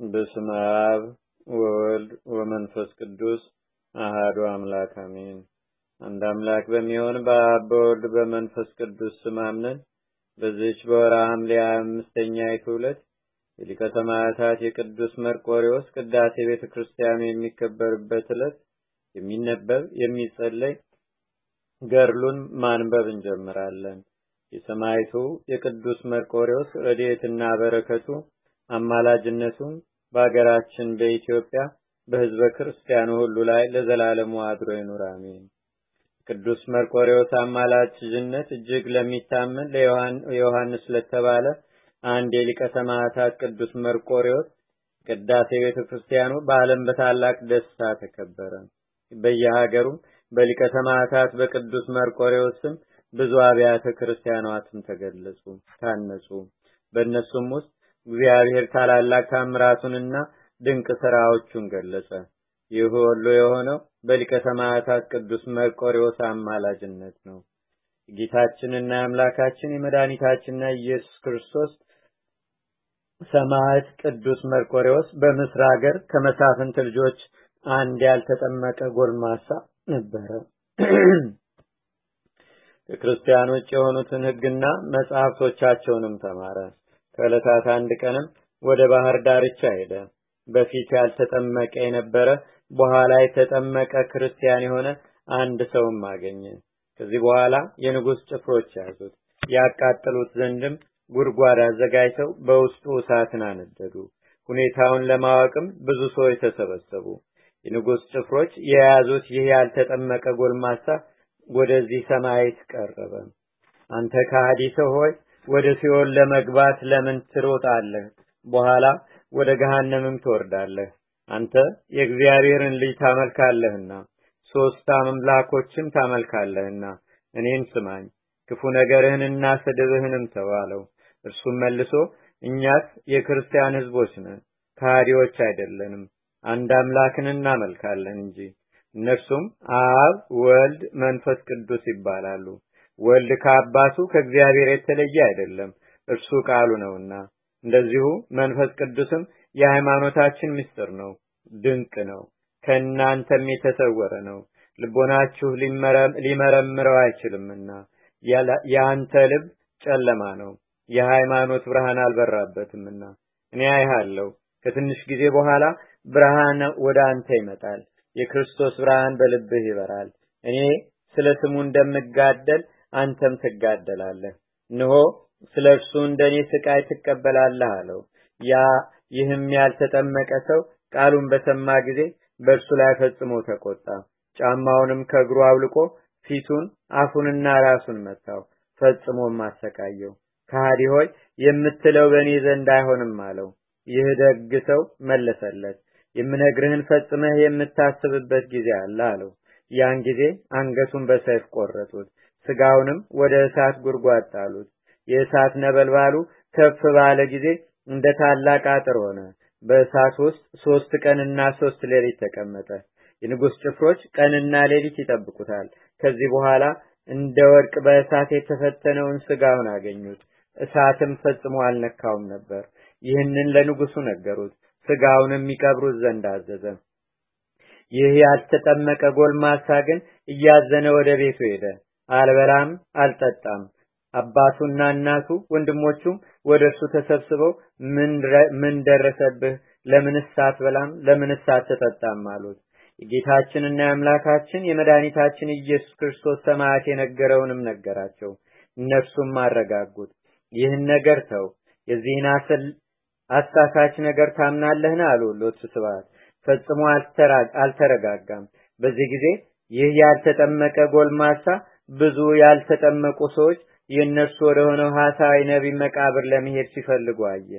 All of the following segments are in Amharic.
በስመ አብ ወወልድ ወመንፈስ ቅዱስ አሃዱ አምላክ አሜን። አንድ አምላክ በሚሆን በአብ በወልድ በመንፈስ ቅዱስ ስም አምነን በዚች በወርሃ ሐምሌ አምስተኛይቱ ዕለት የሊቀ ሰማዕታት የቅዱስ መርቆሬዎስ ቅዳሴ ቤተ ክርስቲያኑ የሚከበርበት ዕለት የሚነበብ የሚጸለይ ገድሉን ማንበብ እንጀምራለን። የሰማዕቱ የቅዱስ መርቆሬዎስ ረድኤትና በረከቱ አማላጅነቱም በአገራችን በኢትዮጵያ በሕዝበ ክርስቲያኑ ሁሉ ላይ ለዘላለሙ አድሮ ይኑር፣ አሜን። ቅዱስ መርቆሬዎስ አማላጅነት እጅግ ለሚታመን ለዮሐንስ ለተባለ አንድ የሊቀ ሰማዕታት ቅዱስ መርቆሬዎስ ቅዳሴ ቤተ ክርስቲያኑ በዓለም በታላቅ ደስታ ተከበረ። በየሀገሩም በሊቀ ሰማዕታት በቅዱስ መርቆሬዎስ ስም ብዙ አብያተ ክርስቲያናትም ተገለጹ፣ ታነጹ። በእነሱም ውስጥ እግዚአብሔር ታላላቅ ታምራቱንና ድንቅ ስራዎቹን ገለጸ። ይህ ሁሉ የሆነው በሊቀ ሰማዕታት ቅዱስ መርቆሬዎስ አማላጅነት ነው። ጌታችንና አምላካችን የመድኃኒታችንና ኢየሱስ ክርስቶስ ሰማዕት ቅዱስ መርቆሬዎስ በምስር ሀገር ከመሳፍንት ልጆች አንድ ያልተጠመቀ ጎልማሳ ነበረ። ከክርስቲያኖች የሆኑትን ሕግና መጽሐፍቶቻቸውንም ተማረ። ከዕለታት አንድ ቀንም ወደ ባህር ዳርቻ ሄደ። በፊት ያልተጠመቀ የነበረ በኋላ የተጠመቀ ክርስቲያን የሆነ አንድ ሰውም አገኘ። ከዚህ በኋላ የንጉሥ ጭፍሮች ያዙት። ያቃጥሉት ዘንድም ጉድጓድ አዘጋጅተው በውስጡ እሳትን አነደዱ። ሁኔታውን ለማወቅም ብዙ ሰዎች ተሰበሰቡ። የንጉሥ ጭፍሮች የያዙት ይህ ያልተጠመቀ ጎልማሳ ወደዚህ ሰማዕት ቀረበ። አንተ ከሃዲ ሰው ሆይ ወደ ሲኦል ለመግባት ለምን ትሮጣለህ? በኋላ ወደ ገሃነምም ትወርዳለህ። አንተ የእግዚአብሔርን ልጅ ታመልካለህና ሶስት አምላኮችም ታመልካለህና እኔን ስማኝ፣ ክፉ ነገርህንና ስድብህንም ተው አለው። እርሱም መልሶ እኛስ የክርስቲያን ሕዝቦች ነን፣ ከሃዲዎች አይደለንም፣ አንድ አምላክን እናመልካለን እንጂ። እነርሱም አብ፣ ወልድ፣ መንፈስ ቅዱስ ይባላሉ። ወልድ ከአባቱ ከእግዚአብሔር የተለየ አይደለም፣ እርሱ ቃሉ ነውና። እንደዚሁ መንፈስ ቅዱስም የሃይማኖታችን ምስጢር ነው፣ ድንቅ ነው፣ ከእናንተም የተሰወረ ነው፣ ልቦናችሁ ሊመረምረው አይችልምና። የአንተ ልብ ጨለማ ነው፣ የሃይማኖት ብርሃን አልበራበትምና። እኔ አይሃለሁ፣ ከትንሽ ጊዜ በኋላ ብርሃን ወደ አንተ ይመጣል፣ የክርስቶስ ብርሃን በልብህ ይበራል። እኔ ስለ ስሙ እንደምጋደል አንተም ትጋደላለህ። እነሆ ስለ እርሱ እንደኔ ስቃይ ትቀበላለህ አለው። ያ ይህም ያልተጠመቀ ሰው ቃሉን በሰማ ጊዜ በእርሱ ላይ ፈጽሞ ተቆጣ። ጫማውንም ከእግሩ አውልቆ ፊቱን አፉንና ራሱን መታው፣ ፈጽሞም አሰቃየው። ከሃዲ ሆይ የምትለው በእኔ ዘንድ አይሆንም አለው። ይህ ደግ ሰው መለሰለት፣ የምነግርህን ፈጽመህ የምታስብበት ጊዜ አለ አለው። ያን ጊዜ አንገቱን በሰይፍ ቆረጡት፣ ስጋውንም ወደ እሳት ጉድጓድ ጣሉት። የእሳት ነበልባሉ ከፍ ባለ ጊዜ እንደ ታላቅ አጥር ሆነ። በእሳት ውስጥ ሶስት ቀንና ሶስት ሌሊት ተቀመጠ። የንጉሥ ጭፍሮች ቀንና ሌሊት ይጠብቁታል። ከዚህ በኋላ እንደ ወርቅ በእሳት የተፈተነውን ስጋውን አገኙት። እሳትም ፈጽሞ አልነካውም ነበር። ይህንን ለንጉሱ ነገሩት። ስጋውንም የሚቀብሩት ዘንድ አዘዘ። ይህ ያልተጠመቀ ጎልማሳ ግን እያዘነ ወደ ቤቱ ሄደ። አልበላም አልጠጣም። አባቱና እናቱ ወንድሞቹም ወደ እርሱ ተሰብስበው ምን ደረሰብህ? ለምንስ አትበላም? ለምንስ አትጠጣም? አሉት። የጌታችንና የአምላካችን የመድኃኒታችን ኢየሱስ ክርስቶስ ሰማዕት የነገረውንም ነገራቸው። እነርሱም አረጋጉት። ይህን ነገር ተው፣ የዚህን አሳሳች ነገር ታምናለህን? አሉ ሎቱ ስብሐት። ፈጽሞ አልተረጋጋም። በዚህ ጊዜ ይህ ያልተጠመቀ ጎልማሳ ብዙ ያልተጠመቁ ሰዎች የእነርሱ ወደ ሆነው ሐሳዊ ነቢይ መቃብር ለመሄድ ሲፈልጉ አየ።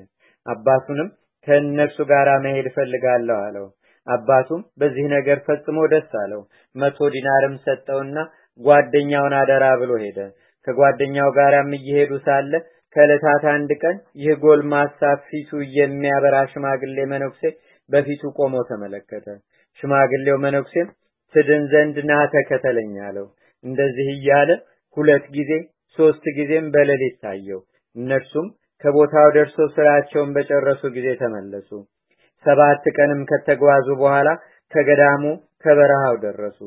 አባቱንም ከእነርሱ ጋር መሄድ እፈልጋለሁ አለው። አባቱም በዚህ ነገር ፈጽሞ ደስ አለው። መቶ ዲናርም ሰጠውና ጓደኛውን አደራ ብሎ ሄደ። ከጓደኛው ጋራም እየሄዱ ሳለ ከዕለታት አንድ ቀን ይህ ጎልማሳ ፊቱ የሚያበራ ሽማግሌ መነኩሴ በፊቱ ቆሞ ተመለከተ። ሽማግሌው መነኩሴም ትድን ዘንድ ና ተከተለኝ አለው። እንደዚህ እያለ ሁለት ጊዜ ሶስት ጊዜም በሌሊት ታየው። እነርሱም ከቦታው ደርሰው ስራቸውን በጨረሱ ጊዜ ተመለሱ። ሰባት ቀንም ከተጓዙ በኋላ ከገዳሙ ከበረሃው ደረሱ።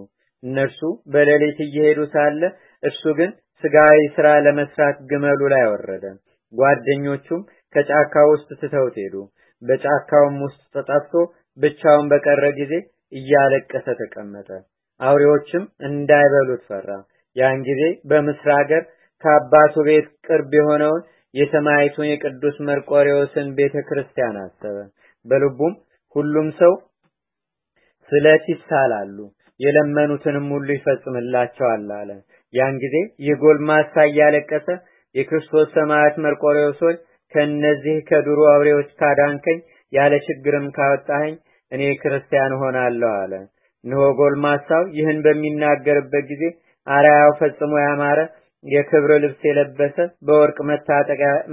እነርሱ በሌሊት እየሄዱ ሳለ እርሱ ግን ስጋዊ ስራ ለመስራት ግመሉ ላይ ወረደ። ጓደኞቹም ከጫካ ውስጥ ትተውት ሄዱ። በጫካውም ውስጥ ተጠፍቶ ብቻውን በቀረ ጊዜ እያለቀሰ ተቀመጠ። አውሬዎችም እንዳይበሉት ፈራ። ያን ጊዜ በምስር ሀገር ከአባቱ ቤት ቅርብ የሆነውን የሰማዕቱን የቅዱስ መርቆሬዎስን ቤተ ክርስቲያን አሰበ። በልቡም ሁሉም ሰው ስለት ይሳላሉ፣ የለመኑትንም ሁሉ ይፈጽምላቸዋል አለ። ያን ጊዜ ይህ ጎልማሳ እያለቀሰ የክርስቶስ ሰማዕት መርቆሬዎስ ሆይ ከእነዚህ ከዱሩ አውሬዎች ካዳንከኝ ያለ ችግርም ካወጣኸኝ እኔ ክርስቲያን ሆናለሁ አለ። እነሆ ጎልማሳው ይህን በሚናገርበት ጊዜ አርያው ፈጽሞ ያማረ የክብር ልብስ የለበሰ በወርቅ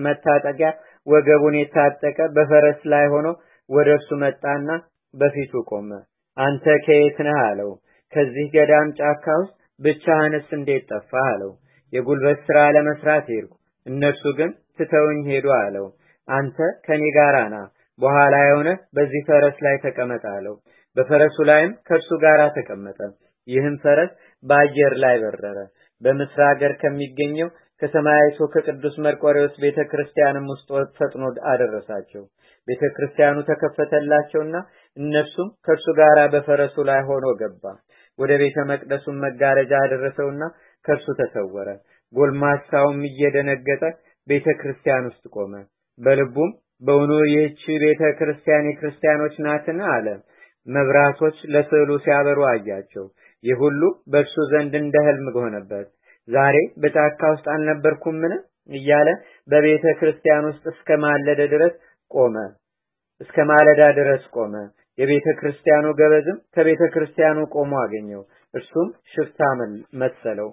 መታጠቂያ ወገቡን የታጠቀ በፈረስ ላይ ሆኖ ወደ እርሱ መጣና በፊቱ ቆመ። አንተ ከየት ነህ አለው። ከዚህ ገዳም ጫካ ውስጥ ብቻህንስ እንዴት ጠፋህ አለው። የጉልበት ስራ ለመስራት ሄድኩ፣ እነርሱ ግን ትተውኝ ሄዱ አለው። አንተ ከኔ ጋር ና፣ በኋላ የሆነ በዚህ ፈረስ ላይ ተቀመጥ አለው። በፈረሱ ላይም ከእርሱ ጋር ተቀመጠ። ይህም ፈረስ በአየር ላይ በረረ። በምስር ሀገር ከሚገኘው ከሰማያዊቱ ከቅዱስ መርቆሬዎስ ቤተ ክርስቲያንም ውስጥ ፈጥኖ አደረሳቸው። ቤተ ክርስቲያኑ ተከፈተላቸውና እነርሱም ከእርሱ ጋር በፈረሱ ላይ ሆኖ ገባ። ወደ ቤተ መቅደሱም መጋረጃ አደረሰውና ከእርሱ ተሰወረ። ጎልማሳውም እየደነገጠ ቤተ ክርስቲያን ውስጥ ቆመ። በልቡም በውኑ ይህች ቤተ ክርስቲያን የክርስቲያኖች ናትን? አለ። መብራቶች ለስዕሉ ሲያበሩ አያቸው። ይህ ሁሉ በእርሱ ዘንድ እንደ ህልም ሆነበት። ዛሬ በጫካ ውስጥ አልነበርኩምን? እያለ በቤተ ክርስቲያን ውስጥ እስከ ማለደ ድረስ ቆመ። እስከ ማለዳ ድረስ ቆመ። የቤተ ክርስቲያኑ ገበዝም ከቤተ ክርስቲያኑ ቆሞ አገኘው። እርሱም ሽፍታ መሰለው።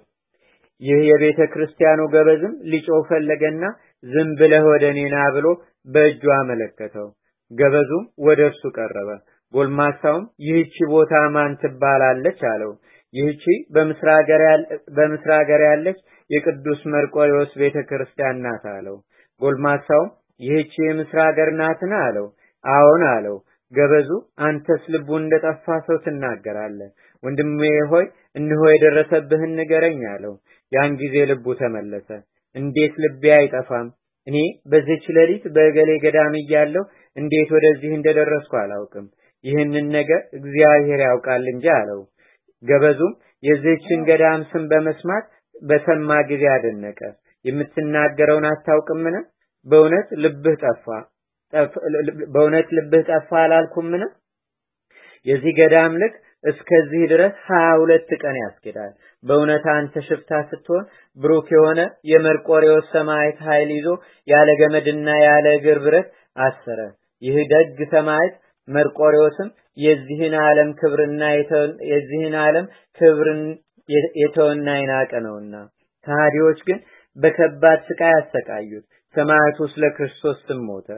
ይህ የቤተ ክርስቲያኑ ገበዝም ሊጮህ ፈለገና ዝም ብለህ ወደ እኔ ብሎ በእጁ አመለከተው። ገበዙም ወደ እርሱ ቀረበ። ጎልማሳውም ይህቺ ቦታ ማን ትባላለች አለው። ይህቺ በምስር ሀገር ያለች የቅዱስ መርቆሬዎስ ቤተ ክርስቲያን ናት አለው። ጎልማሳውም ይህቺ የምስር ሀገር ናትን አለው። አዎን አለው። ገበዙ አንተስ ልቡ እንደጠፋ ሰው ትናገራለህ። ወንድሜ ሆይ እነሆ የደረሰብህን ንገረኝ አለው። ያን ጊዜ ልቡ ተመለሰ። እንዴት ልቤ አይጠፋም? እኔ በዚች ሌሊት በእገሌ ገዳም እያለሁ እንዴት ወደዚህ እንደደረስኩ አላውቅም። ይህንን ነገር እግዚአብሔር ያውቃል እንጂ አለው። ገበዙም የዚህችን ገዳም ስም በመስማት በሰማ ጊዜ አደነቀ። የምትናገረውን አታውቅምን? በእውነት ልብህ ጠፋ በእውነት ልብህ ጠፋ አላልኩምን? የዚህ ገዳም ልክ እስከዚህ ድረስ ሀያ ሁለት ቀን ያስኬዳል። በእውነት አንተ ሽፍታ ስትሆን ብሩክ የሆነ የመርቆሬዎስ ሰማዕት ኃይል ይዞ ያለ ገመድና ያለ እግር ብረት አሰረ። ይህ ደግ ሰማዕት መርቆሬዎስም የዚህን ዓለም ክብርና የዚህን ዓለም ክብርን የተወና የናቀ ነውና ከሃዲዎች ግን በከባድ ስቃይ አሰቃዩት። ሰማዕቱ ስለ ክርስቶስ ስም ሞተ።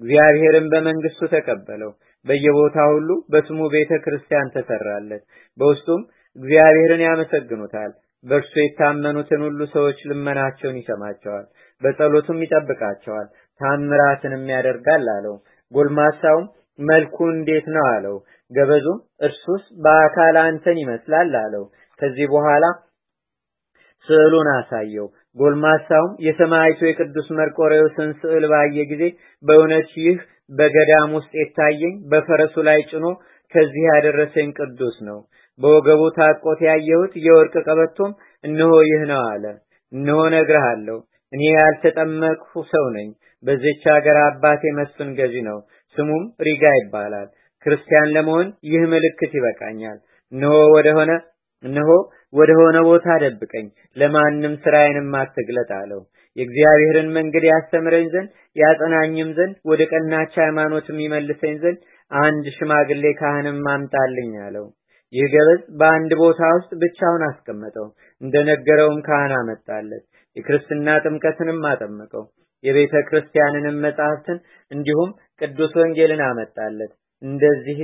እግዚአብሔርን በመንግስቱ ተቀበለው። በየቦታ ሁሉ በስሙ ቤተ ክርስቲያን ተሰራለት። በውስጡም እግዚአብሔርን ያመሰግኑታል። በእርሱ የታመኑትን ሁሉ ሰዎች ልመናቸውን ይሰማቸዋል፣ በጸሎቱም ይጠብቃቸዋል፣ ታምራትንም ያደርጋል አለው። ጎልማሳውም መልኩ እንዴት ነው አለው። ገበዙም እርሱስ በአካል አንተን ይመስላል አለው። ከዚህ በኋላ ስዕሉን አሳየው። ጎልማሳውም የሰማዕቱ የቅዱስ መርቆሬዎስን ስዕል ባየ ጊዜ በእውነት ይህ በገዳም ውስጥ የታየኝ በፈረሱ ላይ ጭኖ ከዚህ ያደረሰኝ ቅዱስ ነው። በወገቡ ታጥቆት ያየሁት የወርቅ ቀበቶም እነሆ ይህ ነው አለ። እነሆ ነግርሃለሁ፣ እኔ ያልተጠመቅሁ ሰው ነኝ። በዚች ሀገር አባቴ መስፍን ገዢ ነው፣ ስሙም ሪጋ ይባላል። ክርስቲያን ለመሆን ይህ ምልክት ይበቃኛል። እነሆ ወደሆነ እነሆ ወደ ሆነ ቦታ ደብቀኝ፣ ለማንም ስራዬንም አትግለጥ አለው። የእግዚአብሔርን መንገድ ያስተምረኝ ዘንድ ያጸናኝም ዘንድ ወደ ቀናች ሃይማኖትም ይመልሰኝ ዘንድ አንድ ሽማግሌ ካህንም አምጣልኝ አለው። ይህ ገበዝ በአንድ ቦታ ውስጥ ብቻውን አስቀመጠው። እንደነገረውም ካህን አመጣለት። የክርስትና ጥምቀትንም አጠመቀው። የቤተ ክርስቲያንንም መጻሕፍትን እንዲሁም ቅዱስ ወንጌልን አመጣለት። እንደዚህ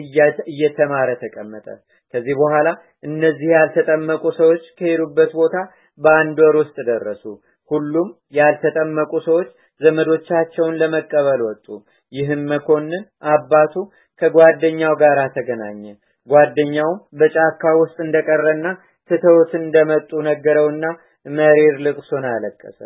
እየተማረ ተቀመጠ። ከዚህ በኋላ እነዚህ ያልተጠመቁ ሰዎች ከሄዱበት ቦታ በአንድ ወር ውስጥ ደረሱ። ሁሉም ያልተጠመቁ ሰዎች ዘመዶቻቸውን ለመቀበል ወጡ። ይህም መኮንን አባቱ ከጓደኛው ጋር ተገናኘ። ጓደኛውም በጫካ ውስጥ እንደቀረና ትተውት እንደመጡ ነገረውና መሪር ልቅሶን አለቀሰ።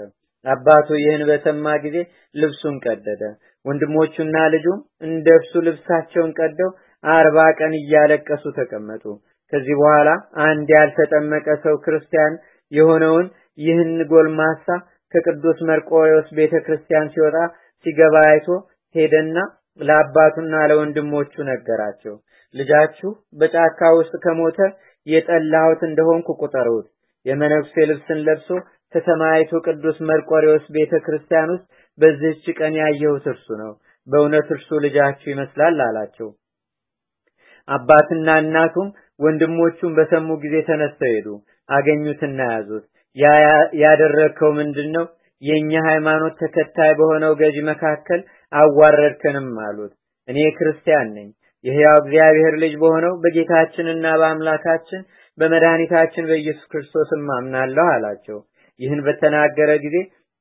አባቱ ይህን በሰማ ጊዜ ልብሱን ቀደደ። ወንድሞቹና ልጁም እንደርሱ ልብሳቸውን ቀደው አርባ ቀን እያለቀሱ ተቀመጡ። ከዚህ በኋላ አንድ ያልተጠመቀ ሰው ክርስቲያን የሆነውን ይህን ጎልማሳ ከቅዱስ መርቆሬዎስ ቤተ ክርስቲያን ሲወጣ ሲገባ አይቶ ሄደና ለአባቱና ለወንድሞቹ ነገራቸው። ልጃችሁ በጫካ ውስጥ ከሞተ የጠላሁት እንደሆንኩ ቁጠሩት። የመነኩሴ ልብስን ለብሶ ከተማይቱ ቅዱስ መርቆሬዎስ ቤተ ክርስቲያን ውስጥ በዚህች ቀን ያየሁት እርሱ ነው። በእውነት እርሱ ልጃችሁ ይመስላል አላቸው። አባትና እናቱም ወንድሞቹም በሰሙ ጊዜ ተነስተው ሄዱ። አገኙትና ያዙት። ያደረግከው ምንድን ነው? የእኛ ሃይማኖት ተከታይ በሆነው ገዢ መካከል አዋረድከንም አሉት። እኔ ክርስቲያን ነኝ፣ የሕያው እግዚአብሔር ልጅ በሆነው በጌታችንና በአምላካችን በመድኃኒታችን በኢየሱስ ክርስቶስም አምናለሁ አላቸው። ይህን በተናገረ ጊዜ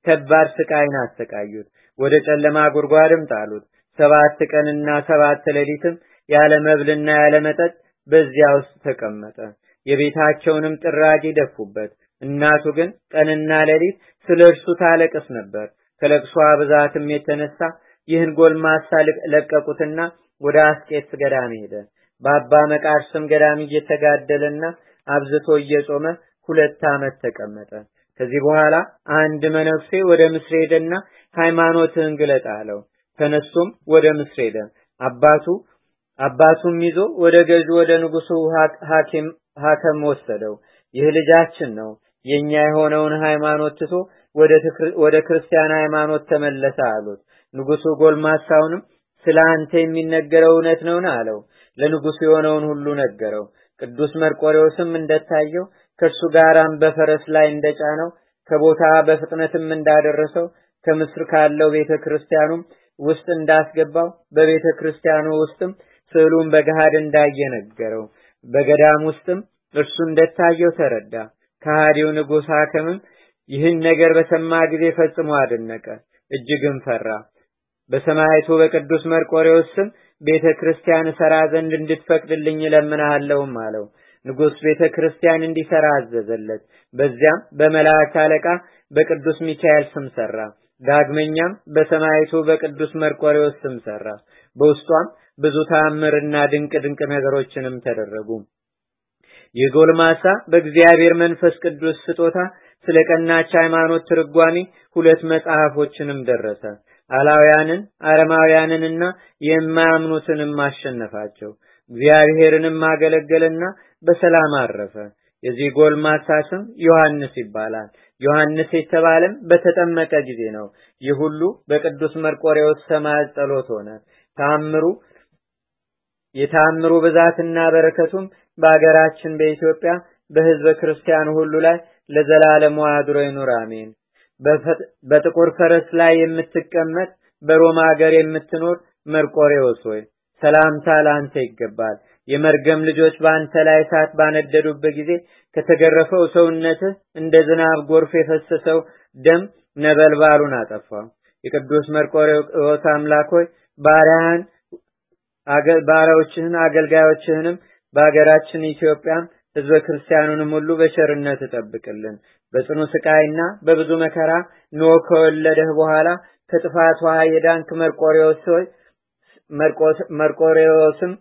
ከባድ ስቃይን አሰቃዩት፣ ወደ ጨለማ ጉድጓድም ጣሉት። ሰባት ቀንና ሰባት ሌሊትም ያለ መብልና ያለ መጠጥ በዚያ ውስጥ ተቀመጠ። የቤታቸውንም ጥራጊ ደፉበት። እናቱ ግን ቀንና ሌሊት ስለ እርሱ ታለቅስ ነበር። ከለቅሷ ብዛትም የተነሳ ይህን ጎልማሳ ለቀቁትና ወደ አስቄጥስ ገዳም ሄደ። በአባ መቃርስም ገዳም እየተጋደለና አብዝቶ እየጾመ ሁለት ዓመት ተቀመጠ። ከዚህ በኋላ አንድ መነኩሴ ወደ ምስር ሄደና ሃይማኖትህን ግለጥ አለው። ተነሱም ወደ ምስር ሄደ። አባቱ አባቱም ይዞ ወደ ገዥ ወደ ንጉሱ ሐኪም ሐከም ወሰደው። ይህ ልጃችን ነው የኛ የሆነውን ሃይማኖት ትቶ ወደ ክርስቲያን ሃይማኖት ተመለሰ አሉት። ንጉሱ ጎልማሳውንም ስለ አንተ የሚነገረው እውነት ነውን? አለው። ለንጉሱ የሆነውን ሁሉ ነገረው። ቅዱስ መርቆሬዎስም እንደታየው ከእርሱ ጋራም በፈረስ ላይ እንደጫነው ከቦታ በፍጥነትም እንዳደረሰው ከምስር ካለው ቤተ ክርስቲያኑም ውስጥ እንዳስገባው በቤተ ክርስቲያኑ ውስጥም ስዕሉን በገሃድ እንዳየ ነገረው። በገዳም ውስጥም እርሱ እንደታየው ተረዳ። ከሃዲው ንጉሥ ሐከምም ይህን ነገር በሰማ ጊዜ ፈጽሞ አደነቀ፣ እጅግም ፈራ። በሰማይቱ በቅዱስ መርቆሬዎስ ስም ቤተ ክርስቲያን እሰራ ዘንድ እንድትፈቅድልኝ እለምንሃለሁም አለው። ንጉሥ ቤተ ክርስቲያን እንዲሰራ አዘዘለት። በዚያም በመላእክት አለቃ በቅዱስ ሚካኤል ስም ሰራ። ዳግመኛም በሰማይቱ በቅዱስ መርቆሬዎስ ስም ሰራ። በውስጧም ብዙ ተአምርና ድንቅ ድንቅ ነገሮችንም ተደረጉ። ይህ ጎልማሳ በእግዚአብሔር መንፈስ ቅዱስ ስጦታ ስለ ቀናች ሃይማኖት ትርጓሜ ሁለት መጽሐፎችንም ደረሰ። አላውያንን አረማውያንንና የማያምኑትንም አሸነፋቸው። እግዚአብሔርንም አገለገለና በሰላም አረፈ። የዚህ ጎልማሳ ስም ዮሐንስ ይባላል። ዮሐንስ የተባለም በተጠመቀ ጊዜ ነው። ይህ ሁሉ በቅዱስ መርቆሬዎስ ሰማዕት ጸሎት ሆነ። ታምሩ የታምሩ ብዛትና በረከቱም በአገራችን በኢትዮጵያ በሕዝበ ክርስቲያኑ ሁሉ ላይ ለዘላለሙ አድሮ ይኑር፣ አሜን። በጥቁር ፈረስ ላይ የምትቀመጥ በሮማ ሀገር የምትኖር መርቆሬዎስ ሆይ ሰላምታ ለአንተ ይገባል። የመርገም ልጆች በአንተ ላይ እሳት ባነደዱበት ጊዜ ከተገረፈው ሰውነትህ እንደ ዝናብ ጎርፍ የፈሰሰው ደም ነበልባሉን አጠፋው። የቅዱስ መርቆሬዎስ አምላክ ሆይ ባሪያዎችህን አገልጋዮችህንም በአገራችን ኢትዮጵያም ህዝበ ክርስቲያኑንም ሁሉ በቸርነት እጠብቅልን። በጽኑ ስቃይና በብዙ መከራ ኖህ ከወለደህ በኋላ ከጥፋት ውሃ የዳንክ መርቆሬዎስም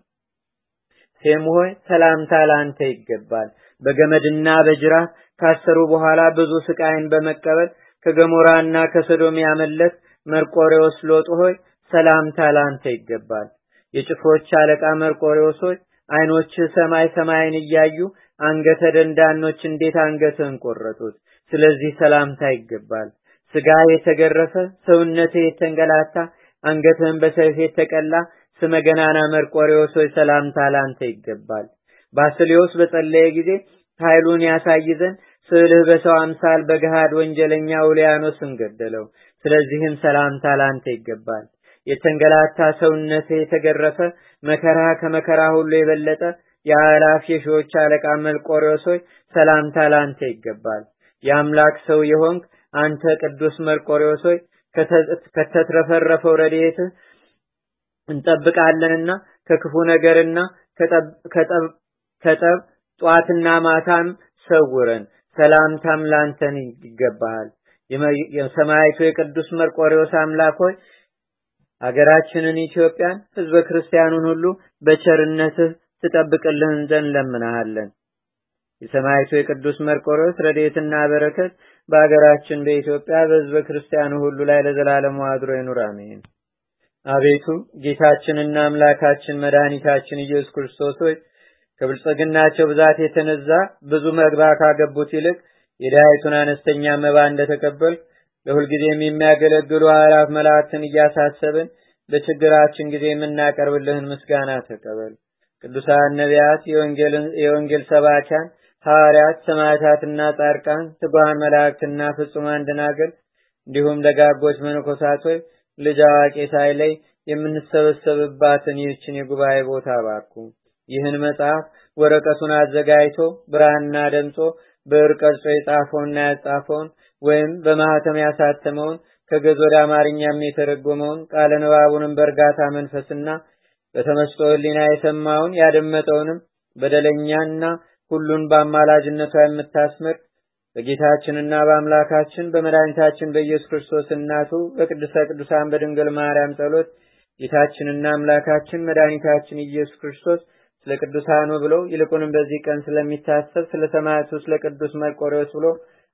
ሴም ሆይ ሰላምታ ለአንተ ይገባል። በገመድና በጅራፍ ካሰሩ በኋላ ብዙ ስቃይን በመቀበል ከገሞራና ከሰዶም ያመለጥ መርቆሬዎስ ሎጥ ሆይ ሰላምታ ለአንተ ይገባል። የጭፍሮች አለቃ መርቆሬዎስ ሆይ ዓይኖችህ ሰማይ ሰማይን እያዩ አንገተ ደንዳኖች እንዴት አንገትህን ቆረጡት። ስለዚህ ሰላምታ ይገባል። ስጋ የተገረፈ ሰውነትህ የተንገላታ አንገትህን በሰይፍ የተቀላ ስመ ገናና መርቆሬዎስ ሆይ ሰላምታ ላንተ ይገባል። ባስልዮስ በጸለየ ጊዜ ኃይሉን ያሳይ ዘንድ ስዕልህ በሰው አምሳል በገሃድ ወንጀለኛ ውሊያኖስን ገደለው። ስለዚህም ሰላምታ ላንተ ይገባል። የተንገላታ ሰውነትህ የተገረፈ መከራ ከመከራ ሁሉ የበለጠ የአላፍ የሺዎች አለቃ መርቆሬዎስ ሆይ ሰላምታ ላንተ ይገባል። የአምላክ ሰው የሆንክ አንተ ቅዱስ መርቆሬዎስ ሆይ ከተትረፈረፈው ረድኤትህ እንጠብቃለንና ከክፉ ነገርና ከጠብ ጧትና ማታም ሰውረን። ሰላምታም ላንተን ይገባሃል። የሰማይቱ የቅዱስ መርቆሬዎስ አምላክ ሆይ አገራችንን ኢትዮጵያን ህዝበ ክርስቲያኑን ሁሉ በቸርነትህ ትጠብቅልህን ዘንድ ለምናሃለን። የሰማይቱ የቅዱስ መርቆሬዎስ ረድኤትና በረከት በአገራችን በኢትዮጵያ በህዝበ ክርስቲያኑ ሁሉ ላይ ለዘላለሙ አድሮ ይኑር፣ አሜን። አቤቱ ጌታችንና አምላካችን መድኃኒታችን ኢየሱስ ክርስቶስ ሆይ ከብልጽግናቸው ብዛት የተነዛ ብዙ መግባ ካገቡት ይልቅ የድሃይቱን አነስተኛ መባ እንደተቀበል ለሁልጊዜም የሚያገለግሉ አእላፍ መላእክትን እያሳሰብን በችግራችን ጊዜ የምናቀርብልህን ምስጋና ተቀበል። ቅዱሳን ነቢያት፣ የወንጌል ሰባኪያን ሐዋርያት፣ ሰማዕታትና ጻድቃን፣ ትጉሃን መላእክትና ፍጹማን ደናግል እንዲሁም ደጋጎች መነኮሳት ሆይ ልጅ አዋቂ ሳይለይ የምንሰበሰብባትን ይህችን የጉባኤ ቦታ ባርኩ። ይህን መጽሐፍ ወረቀቱን አዘጋጅቶ ብራና ደምጾ ብዕር ቀርጾ የጻፈውንና ያጻፈውን ወይም በማህተም ያሳተመውን ከግዕዝ ወደ አማርኛም የተረጎመውን ቃለ ንባቡንም በእርጋታ መንፈስና በተመስጦ ሕሊና የሰማውን ያደመጠውንም በደለኛና ሁሉን በአማላጅነቷ የምታስምር በጌታችንና በአምላካችን በመድኃኒታችን በኢየሱስ ክርስቶስ እናቱ በቅድስተ ቅዱሳን በድንግል ማርያም ጸሎት ጌታችንና አምላካችን መድኃኒታችን ኢየሱስ ክርስቶስ ስለ ቅዱሳኑ ብሎ ይልቁንም በዚህ ቀን ስለሚታሰብ ስለ ሰማዕቱ ስለ ቅዱስ መርቆሬዎስ ብሎ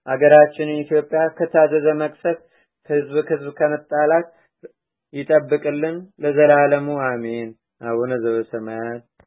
አገራችንን ኢትዮጵያ ከታዘዘ መቅሰፍ ከህዝብ ከህዝብ ከመጣላት ይጠብቅልን ለዘላለሙ አሜን። አቡነ ዘበሰማያት